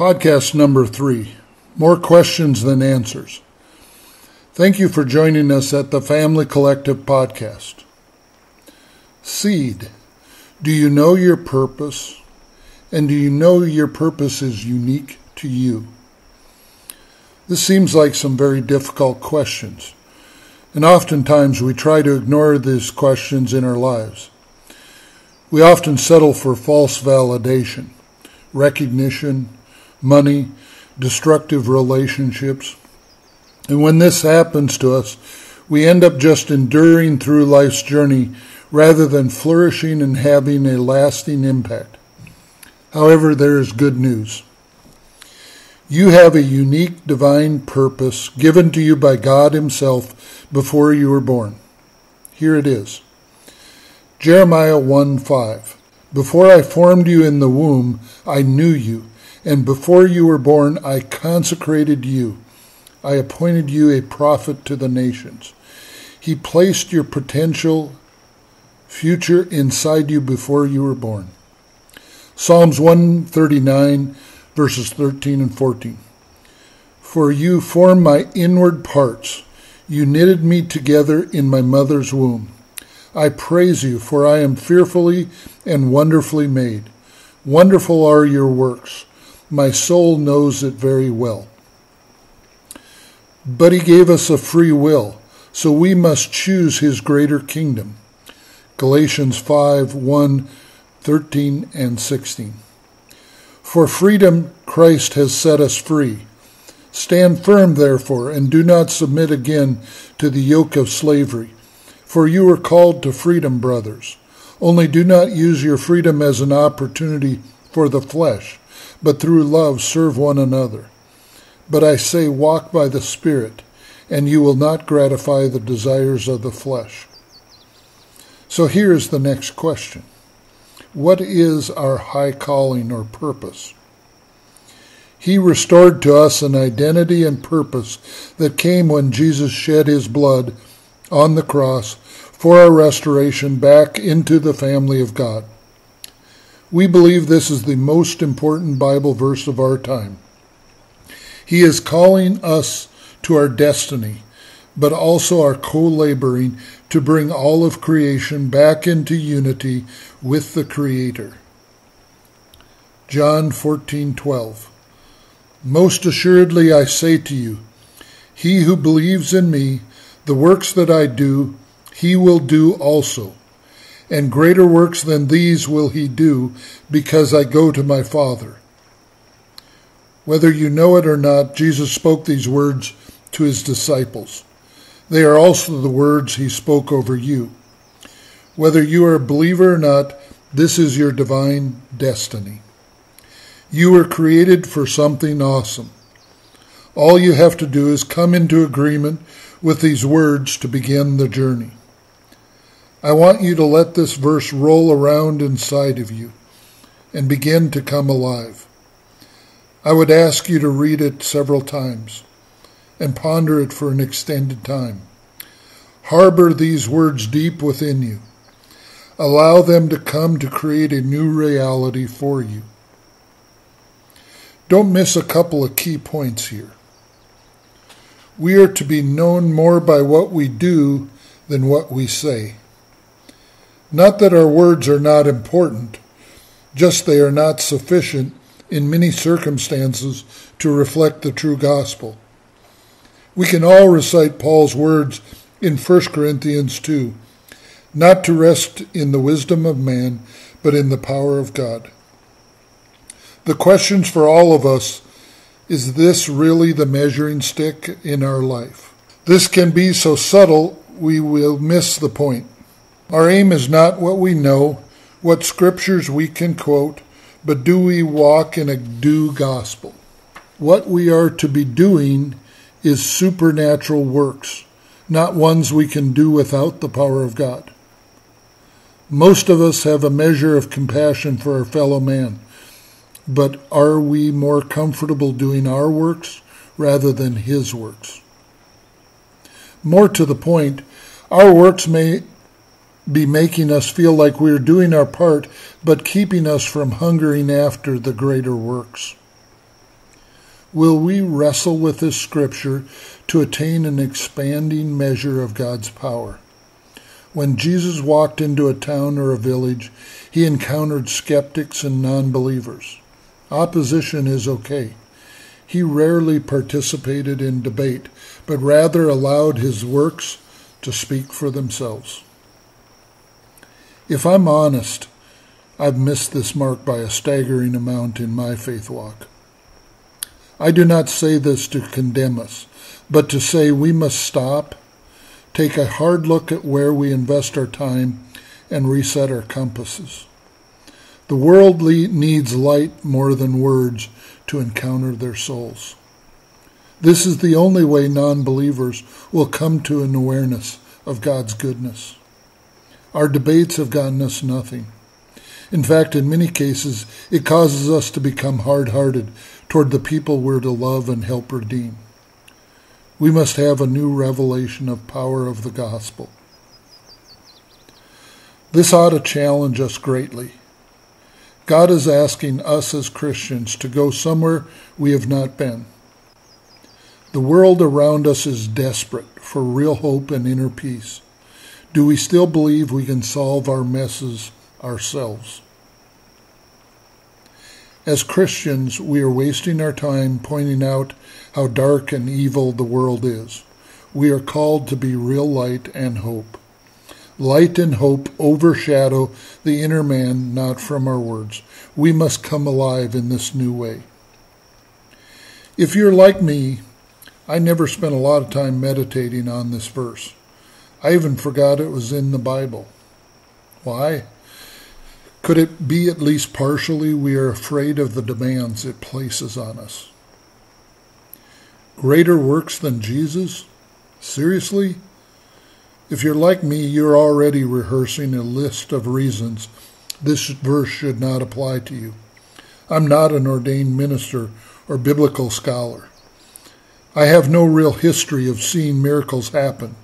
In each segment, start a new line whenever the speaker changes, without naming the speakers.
Podcast number three More Questions Than Answers. Thank you for joining us at the Family Collective Podcast. Seed. Do you know your purpose? And do you know your purpose is unique to you? This seems like some very difficult questions, and oftentimes we try to ignore these questions in our lives. We often settle for false validation, recognition, money, destructive relationships. And when this happens to us, we end up just enduring through life's journey rather than flourishing and having a lasting impact. However, there is good news. You have a unique divine purpose given to you by God Himself before you were born. Here it is Jeremiah 1 5. Before I formed you in the womb, I knew you and before you were born, I consecrated you. I appointed you a prophet to the nations. He placed your potential future inside you before you were born. Psalms 139, verses 13 and 14. For you formed my inward parts. You knitted me together in my mother's womb. I praise you, for I am fearfully and wonderfully made. Wonderful are your works. My soul knows it very well. But he gave us a free will, so we must choose his greater kingdom. Galatians 5 1, 13, and 16. For freedom, Christ has set us free. Stand firm, therefore, and do not submit again to the yoke of slavery. For you are called to freedom, brothers. Only do not use your freedom as an opportunity for the flesh but through love serve one another. But I say, walk by the Spirit, and you will not gratify the desires of the flesh. So here is the next question What is our high calling or purpose? He restored to us an identity and purpose that came when Jesus shed his blood on the cross for our restoration back into the family of God. We believe this is the most important Bible verse of our time. He is calling us to our destiny, but also our co laboring to bring all of creation back into unity with the Creator. John 14:12 Most assuredly I say to you he who believes in me the works that I do he will do also and greater works than these will he do, because I go to my Father. Whether you know it or not, Jesus spoke these words to his disciples. They are also the words he spoke over you. Whether you are a believer or not, this is your divine destiny. You were created for something awesome. All you have to do is come into agreement with these words to begin the journey. I want you to let this verse roll around inside of you and begin to come alive. I would ask you to read it several times and ponder it for an extended time. Harbor these words deep within you. Allow them to come to create a new reality for you. Don't miss a couple of key points here. We are to be known more by what we do than what we say. Not that our words are not important, just they are not sufficient in many circumstances to reflect the true gospel. We can all recite Paul's words in 1 Corinthians 2 not to rest in the wisdom of man, but in the power of God. The questions for all of us is this really the measuring stick in our life? This can be so subtle we will miss the point. Our aim is not what we know, what scriptures we can quote, but do we walk in a due gospel? What we are to be doing is supernatural works, not ones we can do without the power of God. Most of us have a measure of compassion for our fellow man, but are we more comfortable doing our works rather than his works? More to the point, our works may be making us feel like we're doing our part, but keeping us from hungering after the greater works. Will we wrestle with this scripture to attain an expanding measure of God's power? When Jesus walked into a town or a village, he encountered skeptics and non believers. Opposition is okay. He rarely participated in debate, but rather allowed his works to speak for themselves. If I'm honest, I've missed this mark by a staggering amount in my faith walk. I do not say this to condemn us, but to say we must stop, take a hard look at where we invest our time, and reset our compasses. The world needs light more than words to encounter their souls. This is the only way non believers will come to an awareness of God's goodness. Our debates have gotten us nothing. In fact, in many cases, it causes us to become hard hearted toward the people we're to love and help redeem. We must have a new revelation of power of the gospel. This ought to challenge us greatly. God is asking us as Christians to go somewhere we have not been. The world around us is desperate for real hope and inner peace. Do we still believe we can solve our messes ourselves? As Christians, we are wasting our time pointing out how dark and evil the world is. We are called to be real light and hope. Light and hope overshadow the inner man, not from our words. We must come alive in this new way. If you're like me, I never spent a lot of time meditating on this verse. I even forgot it was in the Bible. Why? Could it be at least partially we are afraid of the demands it places on us? Greater works than Jesus? Seriously? If you're like me, you're already rehearsing a list of reasons this verse should not apply to you. I'm not an ordained minister or biblical scholar. I have no real history of seeing miracles happen,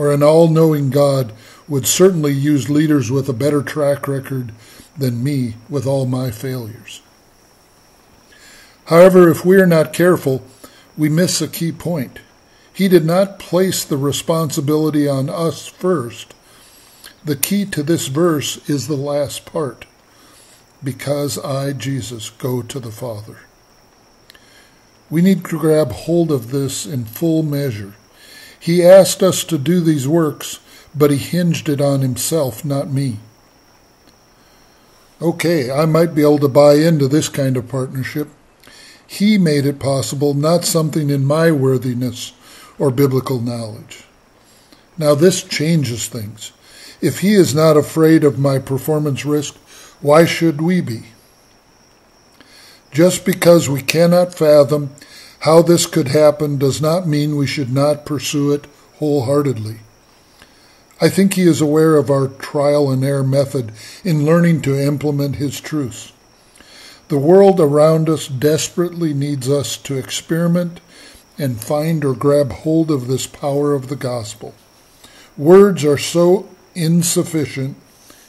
or an all knowing God would certainly use leaders with a better track record than me with all my failures. However, if we are not careful, we miss a key point. He did not place the responsibility on us first. The key to this verse is the last part because I, Jesus, go to the Father. We need to grab hold of this in full measure. He asked us to do these works but he hinged it on himself, not me. Okay, I might be able to buy into this kind of partnership. He made it possible, not something in my worthiness or biblical knowledge. Now, this changes things. If he is not afraid of my performance risk, why should we be? Just because we cannot fathom how this could happen does not mean we should not pursue it wholeheartedly. I think he is aware of our trial and error method in learning to implement his truths. The world around us desperately needs us to experiment and find or grab hold of this power of the gospel. Words are so insufficient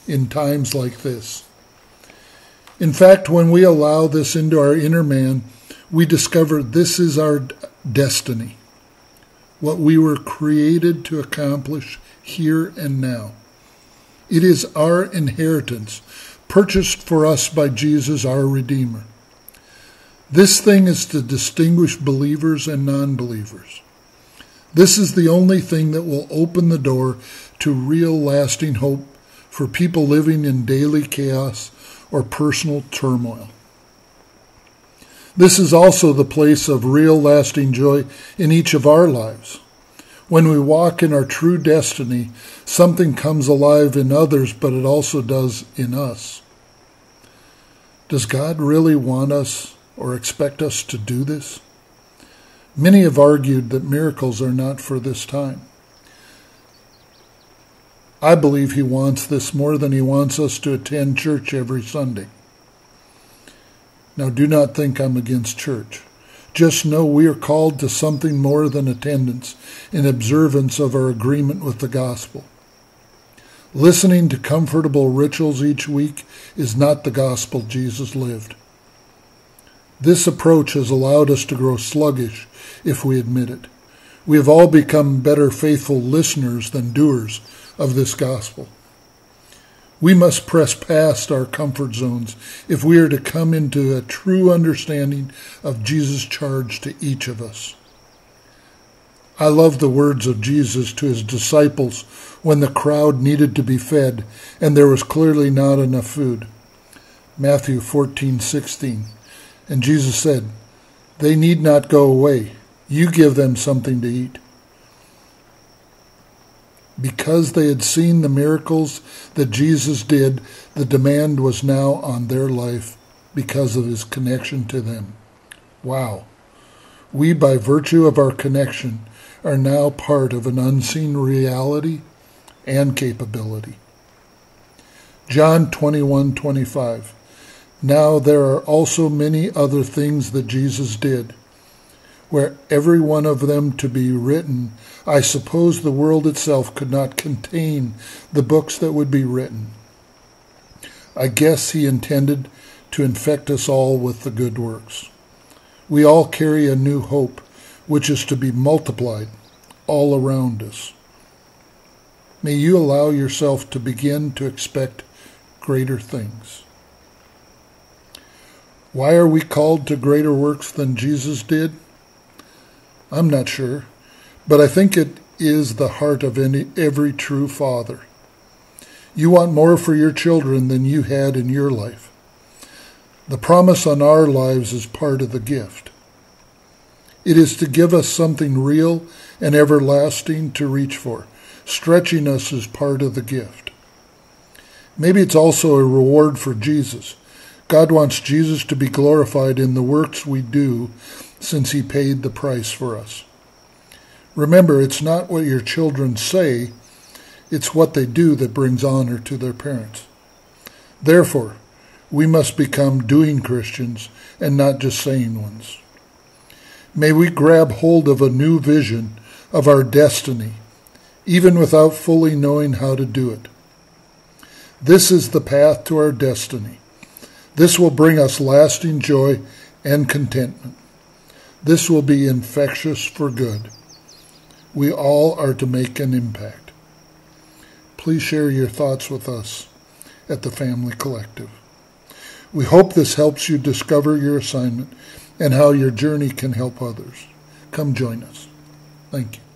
in times like this. In fact, when we allow this into our inner man, we discover this is our destiny, what we were created to accomplish here and now. It is our inheritance, purchased for us by Jesus, our Redeemer. This thing is to distinguish believers and non believers. This is the only thing that will open the door to real lasting hope for people living in daily chaos or personal turmoil. This is also the place of real lasting joy in each of our lives. When we walk in our true destiny, something comes alive in others, but it also does in us. Does God really want us or expect us to do this? Many have argued that miracles are not for this time. I believe He wants this more than He wants us to attend church every Sunday. Now, do not think I'm against church. Just know we are called to something more than attendance in observance of our agreement with the gospel. Listening to comfortable rituals each week is not the gospel Jesus lived. This approach has allowed us to grow sluggish if we admit it. We have all become better faithful listeners than doers of this gospel. We must press past our comfort zones if we are to come into a true understanding of Jesus' charge to each of us. I love the words of Jesus to his disciples when the crowd needed to be fed and there was clearly not enough food. Matthew 14:16. And Jesus said, "They need not go away. You give them something to eat." Because they had seen the miracles that Jesus did, the demand was now on their life because of his connection to them. Wow. We, by virtue of our connection, are now part of an unseen reality and capability. John 21:25 Now there are also many other things that Jesus did were every one of them to be written I suppose the world itself could not contain the books that would be written. I guess he intended to infect us all with the good works. We all carry a new hope which is to be multiplied all around us. May you allow yourself to begin to expect greater things. Why are we called to greater works than Jesus did? I'm not sure, but I think it is the heart of any, every true father. You want more for your children than you had in your life. The promise on our lives is part of the gift. It is to give us something real and everlasting to reach for. Stretching us is part of the gift. Maybe it's also a reward for Jesus. God wants Jesus to be glorified in the works we do since he paid the price for us. Remember, it's not what your children say, it's what they do that brings honor to their parents. Therefore, we must become doing Christians and not just saying ones. May we grab hold of a new vision of our destiny, even without fully knowing how to do it. This is the path to our destiny. This will bring us lasting joy and contentment. This will be infectious for good. We all are to make an impact. Please share your thoughts with us at the Family Collective. We hope this helps you discover your assignment and how your journey can help others. Come join us. Thank you.